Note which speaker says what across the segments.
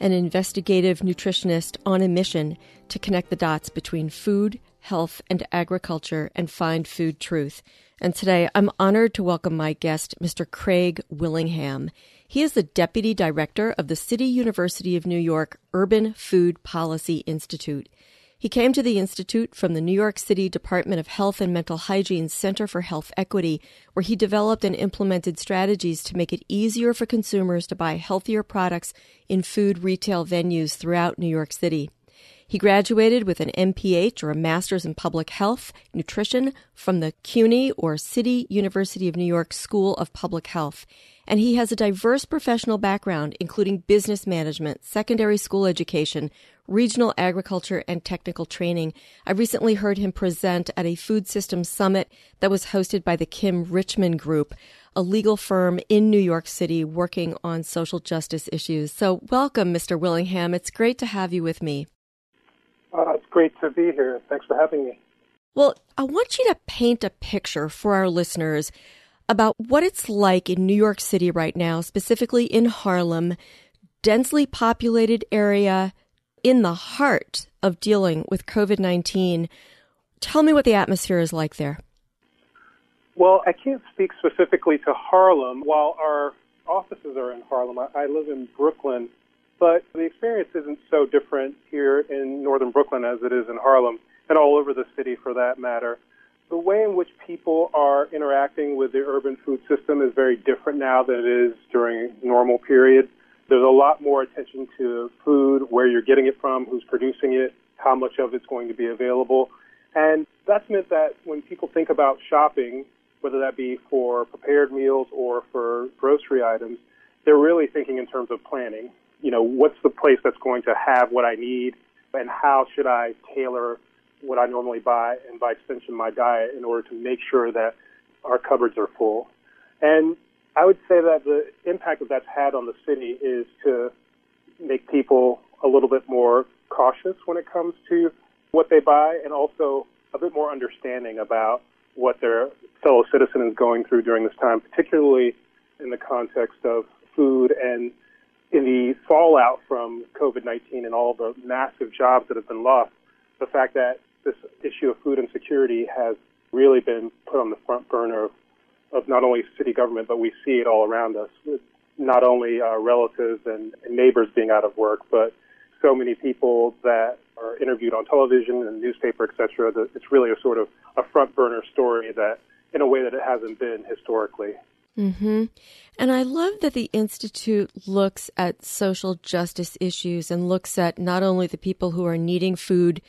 Speaker 1: and investigative nutritionist on a mission to connect the dots between food, health, and agriculture and find food truth. And today I'm honored to welcome my guest, Mr. Craig Willingham. He is the Deputy Director of the City University of New York Urban Food Policy Institute. He came to the Institute from the New York City Department of Health and Mental Hygiene's Center for Health Equity, where he developed and implemented strategies to make it easier for consumers to buy healthier products in food retail venues throughout New York City. He graduated with an MPH or a Master's in Public Health Nutrition from the CUNY or City University of New York School of Public Health and he has a diverse professional background, including business management, secondary school education, regional agriculture, and technical training. I recently heard him present at a food systems summit that was hosted by the Kim Richmond Group, a legal firm in New York City working on social justice issues. So, welcome, Mr. Willingham. It's great to have you with me.
Speaker 2: Great to be here. Thanks for having me.
Speaker 1: Well, I want you to paint a picture for our listeners about what it's like in New York City right now, specifically in Harlem, densely populated area in the heart of dealing with COVID 19. Tell me what the atmosphere is like there.
Speaker 2: Well, I can't speak specifically to Harlem. While our offices are in Harlem, I, I live in Brooklyn, but the experience isn't so different here in northern Brooklyn as it is in Harlem, and all over the city for that matter the way in which people are interacting with the urban food system is very different now than it is during normal periods. There's a lot more attention to food, where you're getting it from, who's producing it, how much of it's going to be available. And that's meant that when people think about shopping, whether that be for prepared meals or for grocery items, they're really thinking in terms of planning. You know, what's the place that's going to have what I need and how should I tailor what I normally buy and by extension my diet in order to make sure that our cupboards are full. And I would say that the impact that that's had on the city is to make people a little bit more cautious when it comes to what they buy and also a bit more understanding about what their fellow citizen is going through during this time, particularly in the context of food and in the fallout from COVID 19 and all the massive jobs that have been lost. The fact that this issue of food insecurity has really been put on the front burner of, of not only city government, but we see it all around us with not only our relatives and, and neighbors being out of work, but so many people that are interviewed on television and newspaper, et cetera, that it's really a sort of a front burner story that in a way that it hasn't been historically.
Speaker 1: Mm-hmm. And I love that the Institute looks at social justice issues and looks at not only the people who are needing food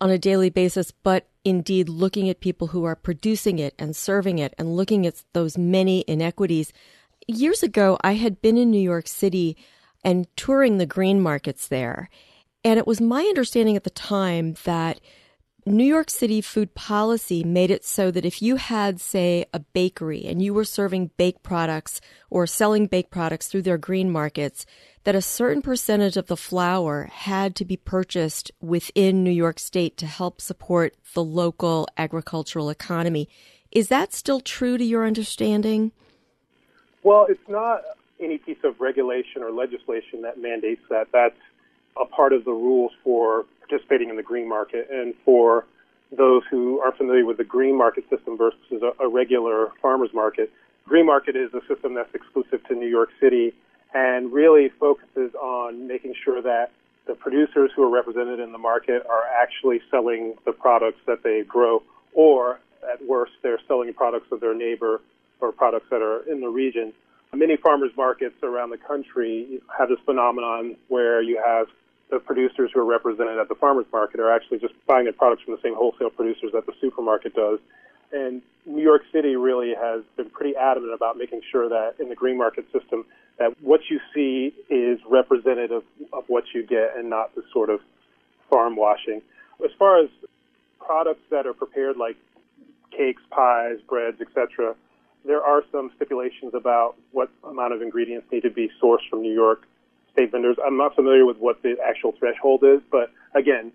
Speaker 1: on a daily basis, but indeed looking at people who are producing it and serving it and looking at those many inequities. Years ago, I had been in New York City and touring the green markets there. And it was my understanding at the time that New York City food policy made it so that if you had, say, a bakery and you were serving baked products or selling baked products through their green markets, that a certain percentage of the flour had to be purchased within New York State to help support the local agricultural economy. Is that still true to your understanding?
Speaker 2: Well, it's not any piece of regulation or legislation that mandates that. That's a part of the rules for participating in the green market. And for those who aren't familiar with the green market system versus a, a regular farmer's market, green market is a system that's exclusive to New York City and really focuses on making sure that the producers who are represented in the market are actually selling the products that they grow, or at worst, they're selling products of their neighbor or products that are in the region. Many farmers markets around the country have this phenomenon where you have the producers who are represented at the farmers market are actually just buying their products from the same wholesale producers that the supermarket does. And New York City really has been pretty adamant about making sure that in the green market system that what you see is representative of what you get and not the sort of farm washing. As far as products that are prepared like cakes, pies, breads, etc., there are some stipulations about what amount of ingredients need to be sourced from New York state vendors. I'm not familiar with what the actual threshold is, but again,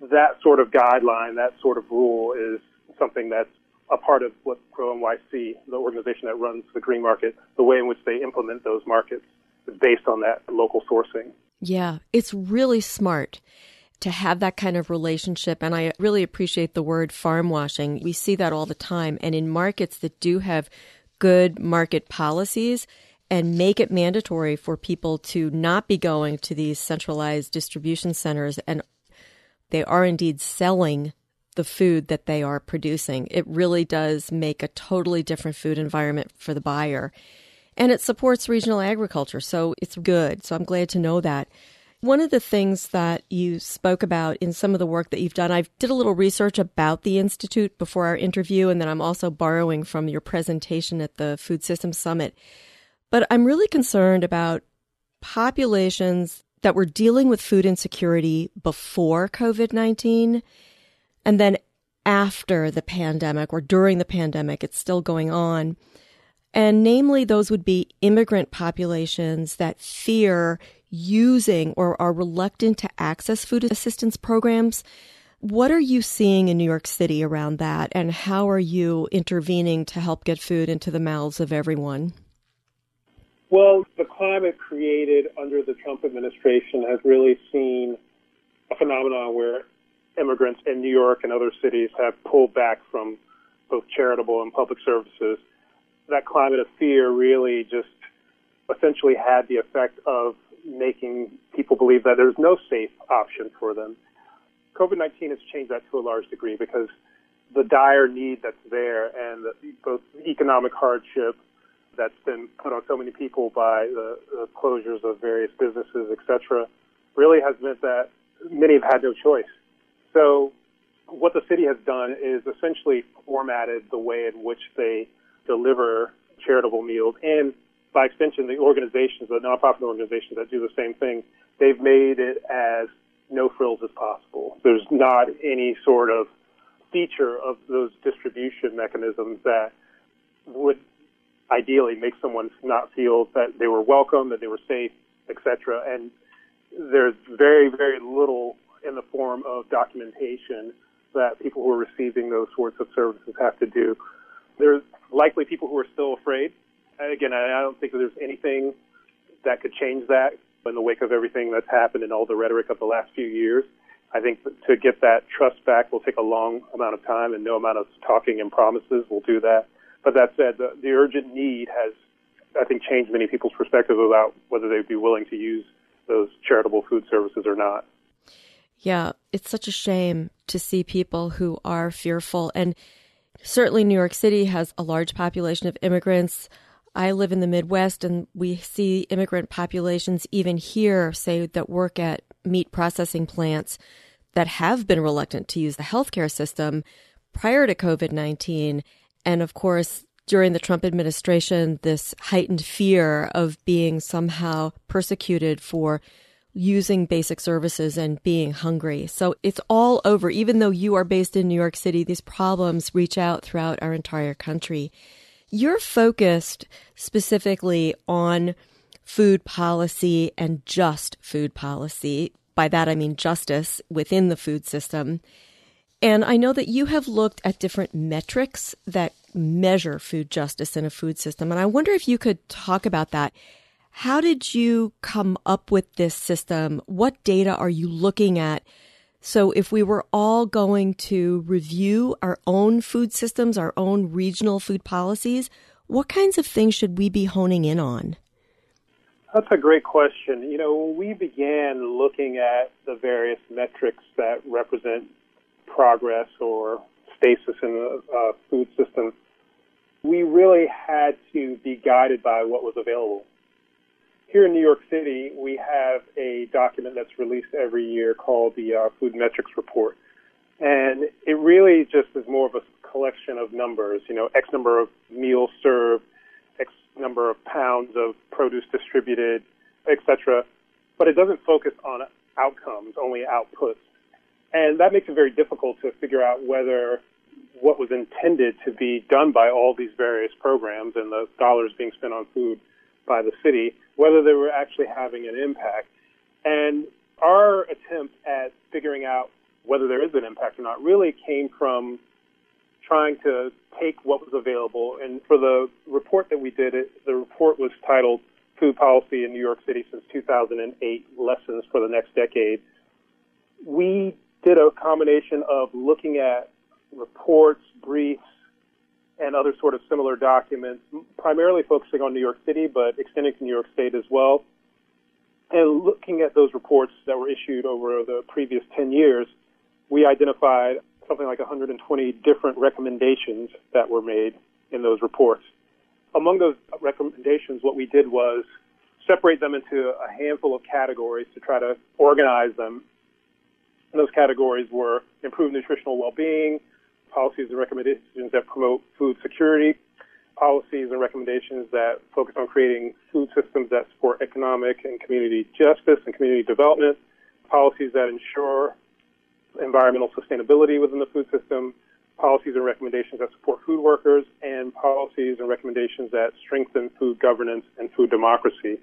Speaker 2: that sort of guideline, that sort of rule is something that's a part of what Grow NYC, the organization that runs the green market, the way in which they implement those markets is based on that local sourcing.
Speaker 1: Yeah, it's really smart to have that kind of relationship. And I really appreciate the word farm washing. We see that all the time. And in markets that do have good market policies and make it mandatory for people to not be going to these centralized distribution centers and they are indeed selling the food that they are producing. It really does make a totally different food environment for the buyer. And it supports regional agriculture, so it's good. So I'm glad to know that. One of the things that you spoke about in some of the work that you've done, I did a little research about the Institute before our interview, and then I'm also borrowing from your presentation at the Food Systems Summit. But I'm really concerned about populations that were dealing with food insecurity before COVID 19 and then after the pandemic or during the pandemic, it's still going on. And namely, those would be immigrant populations that fear using or are reluctant to access food assistance programs. What are you seeing in New York City around that, and how are you intervening to help get food into the mouths of everyone?
Speaker 2: Well, the climate created under the Trump administration has really seen a phenomenon where immigrants in New York and other cities have pulled back from both charitable and public services. That climate of fear really just essentially had the effect of making people believe that there's no safe option for them. COVID 19 has changed that to a large degree because the dire need that's there and the, both economic hardship that's been put on so many people by the, the closures of various businesses, etc., really has meant that many have had no choice. So what the city has done is essentially formatted the way in which they deliver charitable meals and by extension the organizations, the nonprofit organizations that do the same thing, they've made it as no frills as possible. There's not any sort of feature of those distribution mechanisms that would ideally make someone not feel that they were welcome, that they were safe, etc. And there's very, very little in the form of documentation that people who are receiving those sorts of services have to do. There's likely people who are still afraid. Again, I don't think there's anything that could change that in the wake of everything that's happened and all the rhetoric of the last few years. I think to get that trust back will take a long amount of time, and no amount of talking and promises will do that. But that said, the, the urgent need has, I think, changed many people's perspective about whether they'd be willing to use those charitable food services or not.
Speaker 1: Yeah, it's such a shame to see people who are fearful. And certainly, New York City has a large population of immigrants. I live in the Midwest, and we see immigrant populations even here, say, that work at meat processing plants that have been reluctant to use the healthcare system prior to COVID 19. And of course, during the Trump administration, this heightened fear of being somehow persecuted for using basic services and being hungry. So it's all over. Even though you are based in New York City, these problems reach out throughout our entire country. You're focused specifically on food policy and just food policy. By that, I mean justice within the food system. And I know that you have looked at different metrics that measure food justice in a food system. And I wonder if you could talk about that. How did you come up with this system? What data are you looking at? So, if we were all going to review our own food systems, our own regional food policies, what kinds of things should we be honing in on?
Speaker 2: That's a great question. You know, we began looking at the various metrics that represent progress or stasis in the food system, we really had to be guided by what was available. Here in New York City, we have a document that's released every year called the uh, Food Metrics Report. And it really just is more of a collection of numbers, you know, X number of meals served, X number of pounds of produce distributed, etc. But it doesn't focus on outcomes, only outputs. And that makes it very difficult to figure out whether what was intended to be done by all these various programs and the dollars being spent on food by the city, whether they were actually having an impact. And our attempt at figuring out whether there is an impact or not really came from trying to take what was available. And for the report that we did, it, the report was titled Food Policy in New York City since 2008 Lessons for the Next Decade. We did a combination of looking at reports, briefs, and other sort of similar documents, primarily focusing on New York City, but extending to New York State as well. And looking at those reports that were issued over the previous 10 years, we identified something like 120 different recommendations that were made in those reports. Among those recommendations, what we did was separate them into a handful of categories to try to organize them. And those categories were improved nutritional well-being, policies and recommendations that promote food security, policies and recommendations that focus on creating food systems that support economic and community justice and community development, policies that ensure environmental sustainability within the food system, policies and recommendations that support food workers, and policies and recommendations that strengthen food governance and food democracy.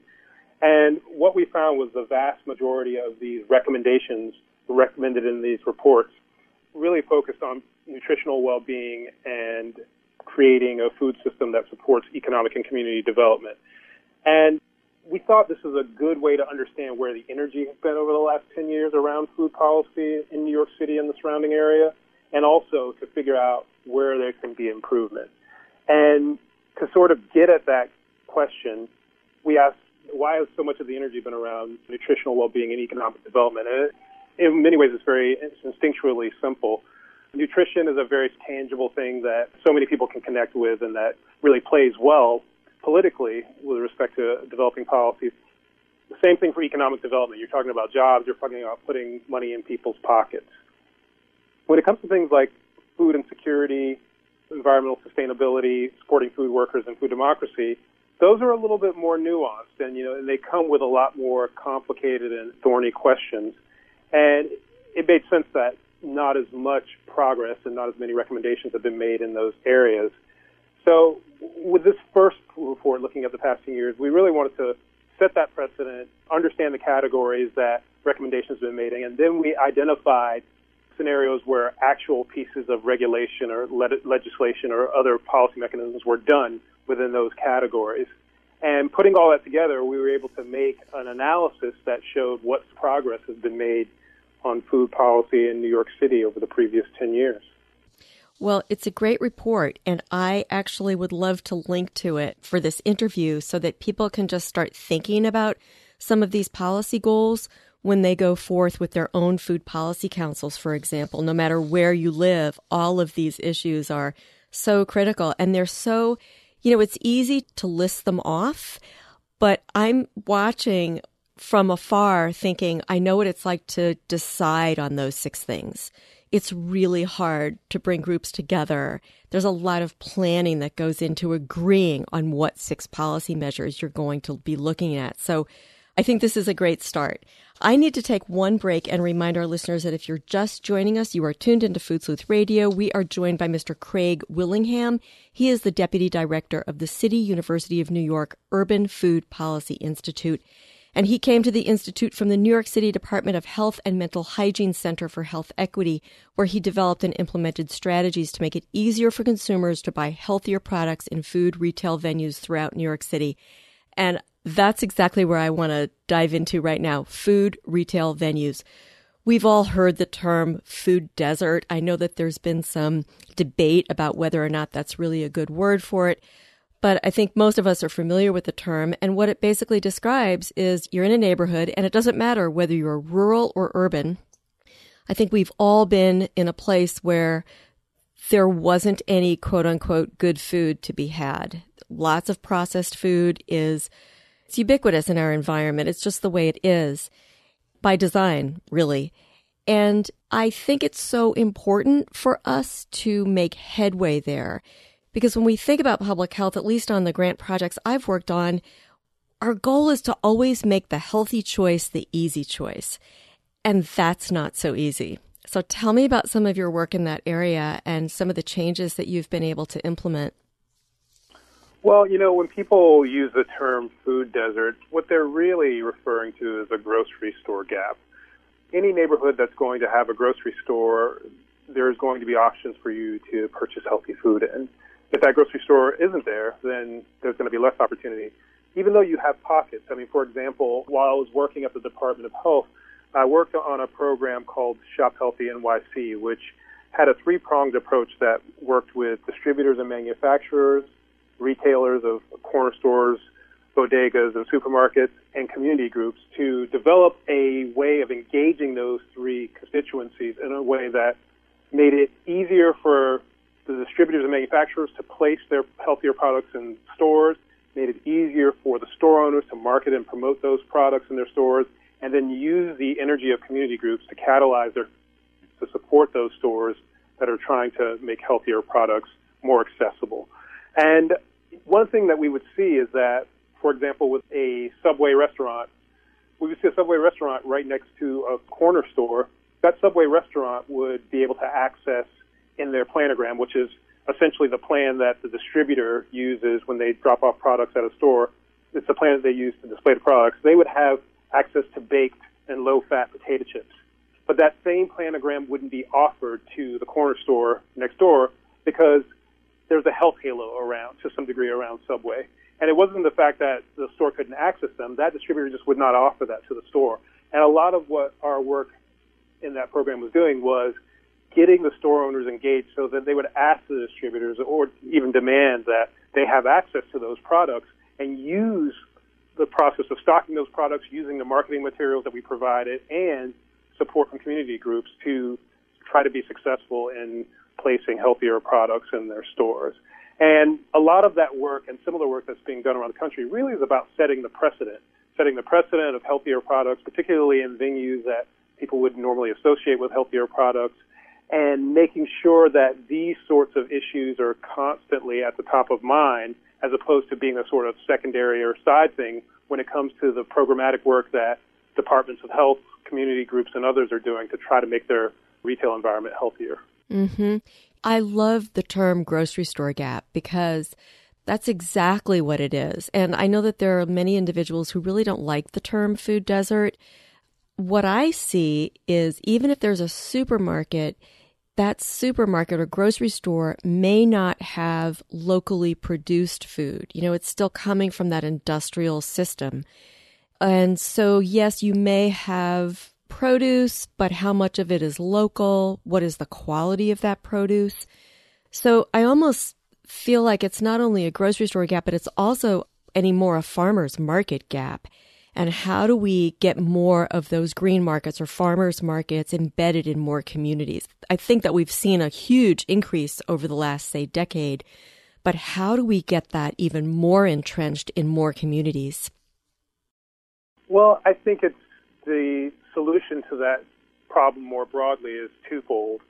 Speaker 2: And what we found was the vast majority of these recommendations recommended in these reports really focused on nutritional well-being and creating a food system that supports economic and community development. And we thought this was a good way to understand where the energy has been over the last 10 years around food policy in New York City and the surrounding area, and also to figure out where there can be improvement. And to sort of get at that question, we asked, why has so much of the energy been around nutritional well-being and economic development? And in many ways, it's very it's instinctually simple. Nutrition is a very tangible thing that so many people can connect with and that really plays well politically with respect to developing policies. The same thing for economic development. You're talking about jobs, you're talking about putting money in people's pockets. When it comes to things like food insecurity, environmental sustainability, supporting food workers, and food democracy, those are a little bit more nuanced, and you know, and they come with a lot more complicated and thorny questions. And it made sense that not as much progress and not as many recommendations have been made in those areas. So, with this first report looking at the past 10 years, we really wanted to set that precedent, understand the categories that recommendations have been made, in, and then we identified scenarios where actual pieces of regulation or le- legislation or other policy mechanisms were done within those categories. And putting all that together, we were able to make an analysis that showed what progress has been made on food policy in New York City over the previous 10 years.
Speaker 1: Well, it's a great report, and I actually would love to link to it for this interview so that people can just start thinking about some of these policy goals when they go forth with their own food policy councils, for example. No matter where you live, all of these issues are so critical, and they're so, you know, it's easy to list them off, but I'm watching from afar thinking, I know what it's like to decide on those six things it's really hard to bring groups together. There's a lot of planning that goes into agreeing on what six policy measures you're going to be looking at. So I think this is a great start. I need to take one break and remind our listeners that if you're just joining us, you are tuned into Food Sleuth Radio. We are joined by Mr. Craig Willingham. He is the Deputy Director of the City University of New York Urban Food Policy Institute and he came to the Institute from the New York City Department of Health and Mental Hygiene Center for Health Equity, where he developed and implemented strategies to make it easier for consumers to buy healthier products in food retail venues throughout New York City. And that's exactly where I want to dive into right now food retail venues. We've all heard the term food desert. I know that there's been some debate about whether or not that's really a good word for it but I think most of us are familiar with the term. And what it basically describes is you're in a neighborhood, and it doesn't matter whether you're rural or urban. I think we've all been in a place where there wasn't any quote unquote good food to be had. Lots of processed food is it's ubiquitous in our environment. It's just the way it is by design, really. And I think it's so important for us to make headway there Because when we think about public health, at least on the grant projects I've worked on, our goal is to always make the healthy choice the easy choice. And that's not so easy. So tell me about some of your work in that area and some of the changes that you've been able to implement.
Speaker 2: Well, you know, when people use the term food desert, what they're really referring to is a grocery store gap. Any neighborhood that's going to have a grocery store, there's going to be options for you to purchase healthy food in. If that grocery store isn't there, then there's going to be less opportunity. Even though you have pockets, I mean, for example, while I was working at the Department of Health, I worked on a program called Shop Healthy NYC, which had a three pronged approach that worked with distributors and manufacturers, retailers of corner stores, bodegas, and supermarkets, and community groups to develop a way of engaging those three constituencies in a way that made it easier for the distributors and manufacturers to place their healthier products in stores, made it easier for the store owners to market and promote those products in their stores, and then use the energy of community groups to catalyze their to support those stores that are trying to make healthier products more accessible. And one thing that we would see is that, for example, with a Subway restaurant, we would see a Subway restaurant right next to a corner store. That Subway restaurant would be able to access in their planogram, which is essentially the plan that the distributor uses when they drop off products at a store. It's the plan that they use to display the products. They would have access to baked and low fat potato chips. But that same planogram wouldn't be offered to the corner store next door because there's a health halo around to some degree around Subway. And it wasn't the fact that the store couldn't access them. That distributor just would not offer that to the store. And a lot of what our work in that program was doing was getting the store owners engaged so that they would ask the distributors or even demand that they have access to those products and use the process of stocking those products using the marketing materials that we provided and support from community groups to try to be successful in placing healthier products in their stores. And a lot of that work and similar work that's being done around the country really is about setting the precedent, setting the precedent of healthier products, particularly in venues that people would normally associate with healthier products, and making sure that these sorts of issues are constantly at the top of mind as opposed to being a sort of secondary or side thing when it comes to the programmatic work that departments of health, community groups, and others are doing to try to make their retail environment healthier.
Speaker 1: Mm-hmm. I love the term grocery store gap because that's exactly what it is. And I know that there are many individuals who really don't like the term food desert what I see is even if there's a supermarket, that supermarket or grocery store may not have locally produced food. You know, it's still coming from that industrial system. And so, yes, you may have produce, but how much of it is local? What is the quality of that produce? So I almost feel like it's not only a grocery store gap, but it's also anymore a farmer's market gap. And how do we get more of those green markets or farmers markets embedded in more communities? I think that we've seen a huge increase over the last, say, decade. But how do we get that even more entrenched in more communities?
Speaker 2: Well, I think it's the solution to that problem more broadly is twofold.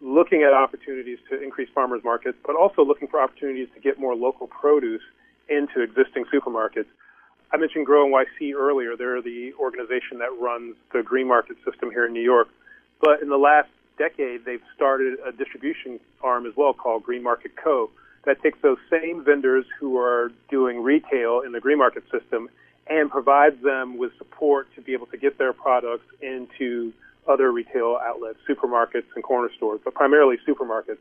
Speaker 2: Looking at opportunities to increase farmers markets, but also looking for opportunities to get more local produce into existing supermarkets. I mentioned Grow NYC earlier. They're the organization that runs the green market system here in New York. But in the last decade, they've started a distribution arm as well called Green Market Co. that takes those same vendors who are doing retail in the green market system and provides them with support to be able to get their products into other retail outlets, supermarkets and corner stores, but primarily supermarkets.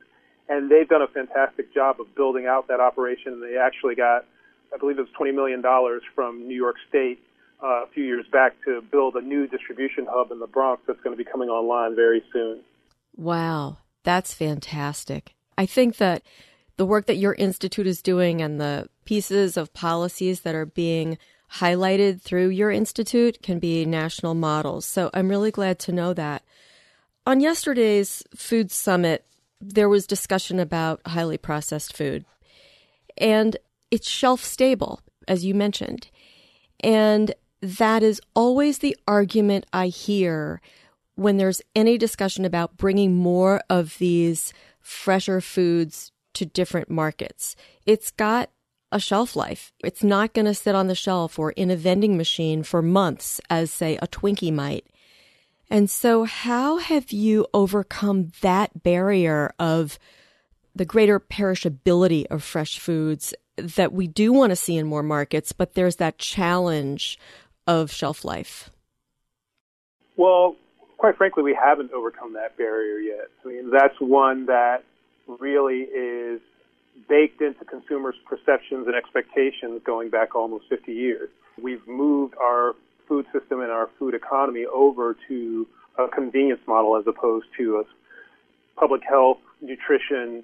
Speaker 2: And they've done a fantastic job of building out that operation. They actually got I believe it was $20 million from New York State uh, a few years back to build a new distribution hub in the Bronx that's going to be coming online very soon.
Speaker 1: Wow, that's fantastic. I think that the work that your institute is doing and the pieces of policies that are being highlighted through your institute can be national models. So I'm really glad to know that. On yesterday's food summit, there was discussion about highly processed food. And it's shelf stable, as you mentioned. And that is always the argument I hear when there's any discussion about bringing more of these fresher foods to different markets. It's got a shelf life. It's not going to sit on the shelf or in a vending machine for months as, say, a Twinkie might. And so, how have you overcome that barrier of the greater perishability of fresh foods that we do want to see in more markets, but there's that challenge of shelf life?
Speaker 2: Well, quite frankly, we haven't overcome that barrier yet. I mean, that's one that really is baked into consumers' perceptions and expectations going back almost 50 years. We've moved our food system and our food economy over to a convenience model as opposed to a public health, nutrition,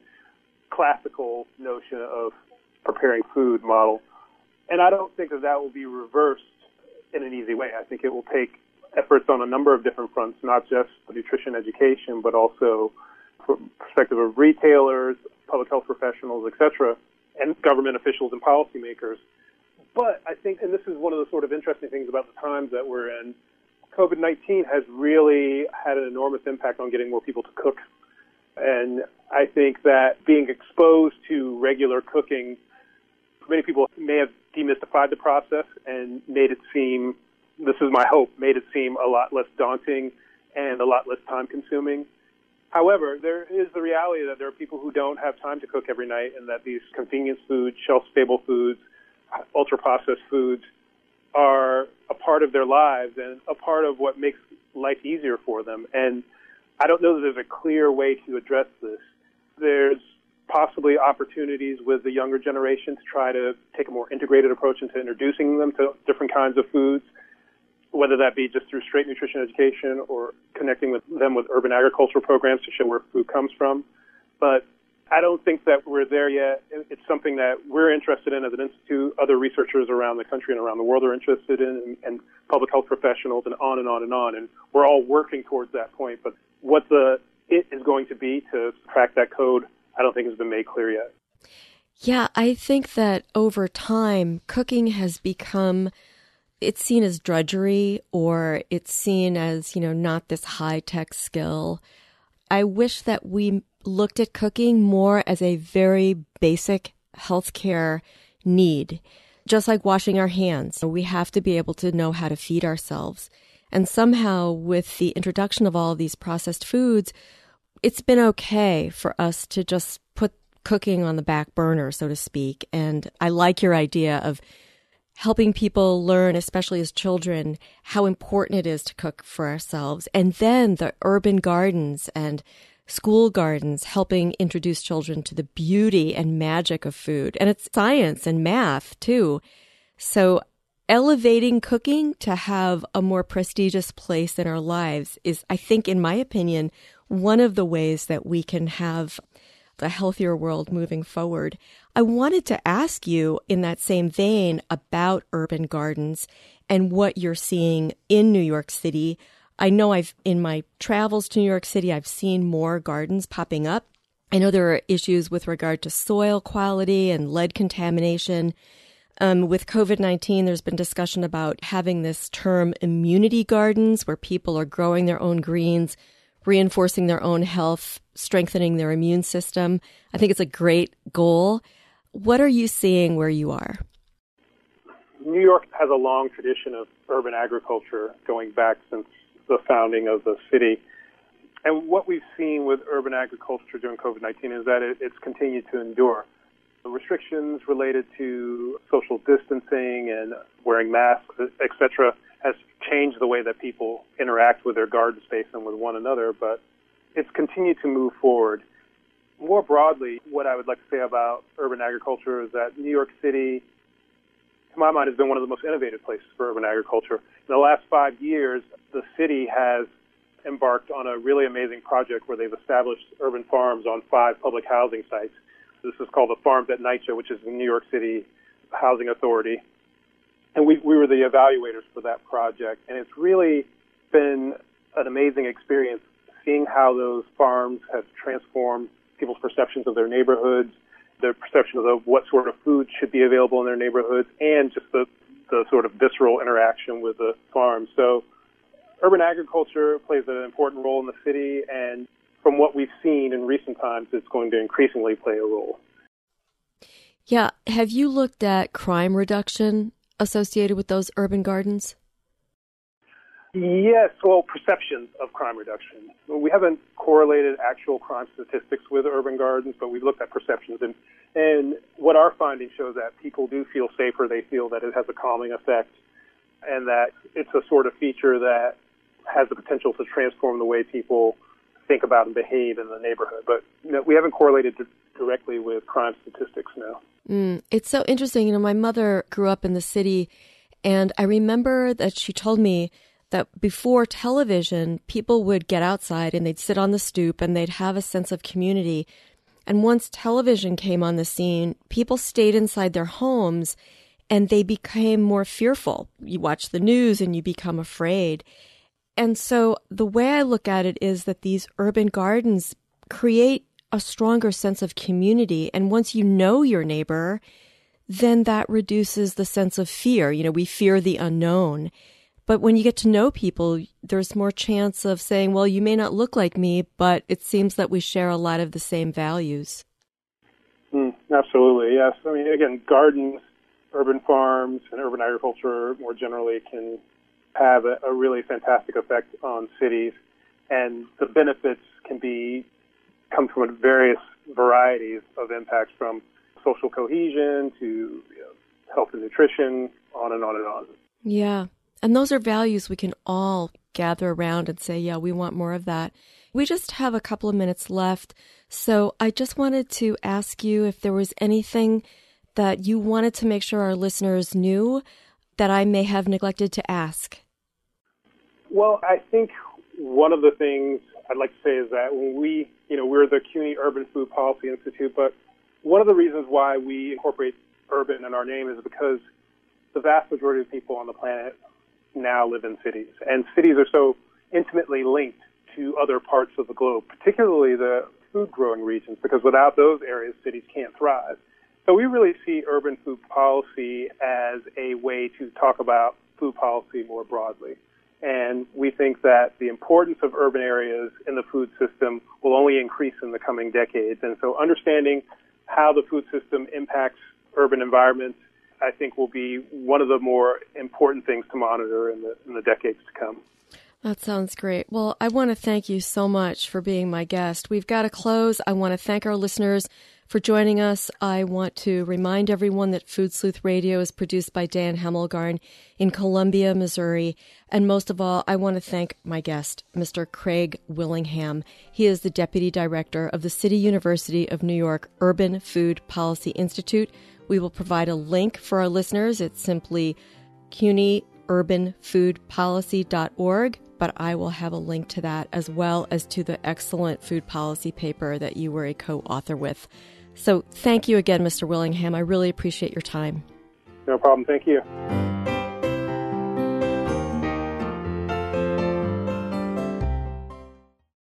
Speaker 2: classical notion of preparing food model. And I don't think that that will be reversed in an easy way. I think it will take efforts on a number of different fronts, not just nutrition education, but also from perspective of retailers, public health professionals, etc., and government officials and policymakers. But I think, and this is one of the sort of interesting things about the times that we're in, COVID 19 has really had an enormous impact on getting more people to cook. And I think that being exposed to regular cooking, many people may have demystified the process and made it seem, this is my hope, made it seem a lot less daunting and a lot less time consuming. However, there is the reality that there are people who don't have time to cook every night and that these convenience foods, shelf stable foods, ultra processed foods are a part of their lives and a part of what makes life easier for them. And I don't know that there's a clear way to address this. There's possibly opportunities with the younger generation to try to take a more integrated approach into introducing them to different kinds of foods whether that be just through straight nutrition education or connecting with them with urban agricultural programs to show where food comes from. But I don't think that we're there yet. It's something that we're interested in as an institute. Other researchers around the country and around the world are interested in, and, public health professionals, and on and on and on. And we're all working towards that point. But what the it is going to be to crack that code, I don't think has been made clear yet.
Speaker 1: Yeah, I think that over time, cooking has become it's seen as drudgery or it's seen as, you know, not this high tech skill. I wish that we looked at cooking more as a very basic healthcare need. Just like washing our hands, we have to be able to know how to feed ourselves. And somehow, with the introduction of all of these processed foods, it's been okay for us to just put cooking on the back burner, so to speak. And I like your idea of helping people learn, especially as children, how important it is to cook for ourselves. And then the urban gardens and school gardens helping introduce children to the beauty and magic of food. And it's science and math too. So elevating cooking to have a more prestigious place in our lives is, I think, in my opinion, one of the ways that we can have a healthier world moving forward. I wanted to ask you in that same vein about urban gardens and what you're seeing in New York City. I know I've, in my travels to New York City, I've seen more gardens popping up. I know there are issues with regard to soil quality and lead contamination. Um, with COVID 19, there's been discussion about having this term immunity gardens where people are growing their own greens, reinforcing their own health, strengthening their immune system. I think it's a great goal. What are you seeing where you are?
Speaker 2: New York has a long tradition of urban agriculture going back since the founding of the city. And what we've seen with urban agriculture during COVID 19 is that it, it's continued to endure. The restrictions related to social distancing and wearing masks, etc., has changed the way that people interact with their garden space and with one another, but it's continued to move forward more broadly, what I would like to say about urban agriculture is that New York City, to my mind, has been one of the most innovative places for urban agriculture. In the last five years, the city has embarked on a really amazing project where they've established urban farms on five public housing sites. This is called the Farms at NYCHA, which is the New York City Housing Authority. And we, we were the evaluators for that project. And it's really been an amazing experience seeing how those farms have transformed people's perceptions of their neighborhoods, their perception of what sort of food should be available in their neighborhoods, and just the, the sort of visceral interaction with the farms. So urban agriculture plays an important role in the city, and from what we've seen in recent times, it's going to increasingly play a role.
Speaker 1: Yeah. Have you looked at crime reduction associated with those urban gardens?
Speaker 2: Yes, well, perceptions of crime reduction. We haven't correlated actual crime statistics with urban gardens, but we've looked at perceptions. And, and what our findings show is that people do feel safer. They feel that it has a calming effect and that it's a sort of feature that has the potential to transform the way people think about and behave in the neighborhood. But you know, we haven't correlated directly with crime statistics now.
Speaker 1: Mm, it's so interesting. You know, my mother grew up in the city, and I remember that she told me that before television, people would get outside and they'd sit on the stoop and they'd have a sense of community. And once television came on the scene, people stayed inside their homes and they became more fearful. You watch the news and you become afraid. And so the way I look at it is that these urban gardens create a stronger sense of community. And once you know your neighbor, then that reduces the sense of fear. You know, we fear the unknown. But when you get to know people, there's more chance of saying, well, you may not look like me, but it seems that we share a lot of the same values.
Speaker 2: Mm, absolutely, yes. I mean, again, gardens, urban farms, and urban agriculture more generally can have a, a really fantastic effect on cities, and the benefits can be come from various varieties of impacts from social cohesion to you know, health and nutrition, on and on and on.
Speaker 1: Yeah. And those are values we can all gather around and say, yeah, we want more of that. We just have a couple of minutes left. So I just wanted to ask you if there was anything that you wanted to make sure our listeners knew that I may have neglected to ask.
Speaker 2: Well, I think one of the things I'd like to say is that when we, you know, we're the CUNY Urban Food Policy Institute, but one of the reasons why we incorporate urban in our name is because the vast majority of people on the planet now live in cities. And cities are so intimately linked to other parts of the globe, particularly the food growing regions, because without those areas, cities can't thrive. So we really see urban food policy as a way to talk about food policy more broadly. And we think that the importance of urban areas in the food system will only increase in the coming decades. And so understanding how the food system impacts urban environments I think will be one of the more important things to monitor in the in the decades to come.
Speaker 1: That sounds great. Well, I want to thank you so much for being my guest. We've got to close. I want to thank our listeners for joining us. I want to remind everyone that Food Sleuth Radio is produced by Dan Hemmelgarn in Columbia, Missouri. And most of all, I want to thank my guest, Mr. Craig Willingham. He is the Deputy Director of the City University of New York Urban Food Policy Institute we will provide a link for our listeners. It's simply cunyurbanfoodpolicy.org, but I will have a link to that as well as to the excellent food policy paper that you were a co author with. So thank you again, Mr. Willingham. I really appreciate your time.
Speaker 2: No problem. Thank you.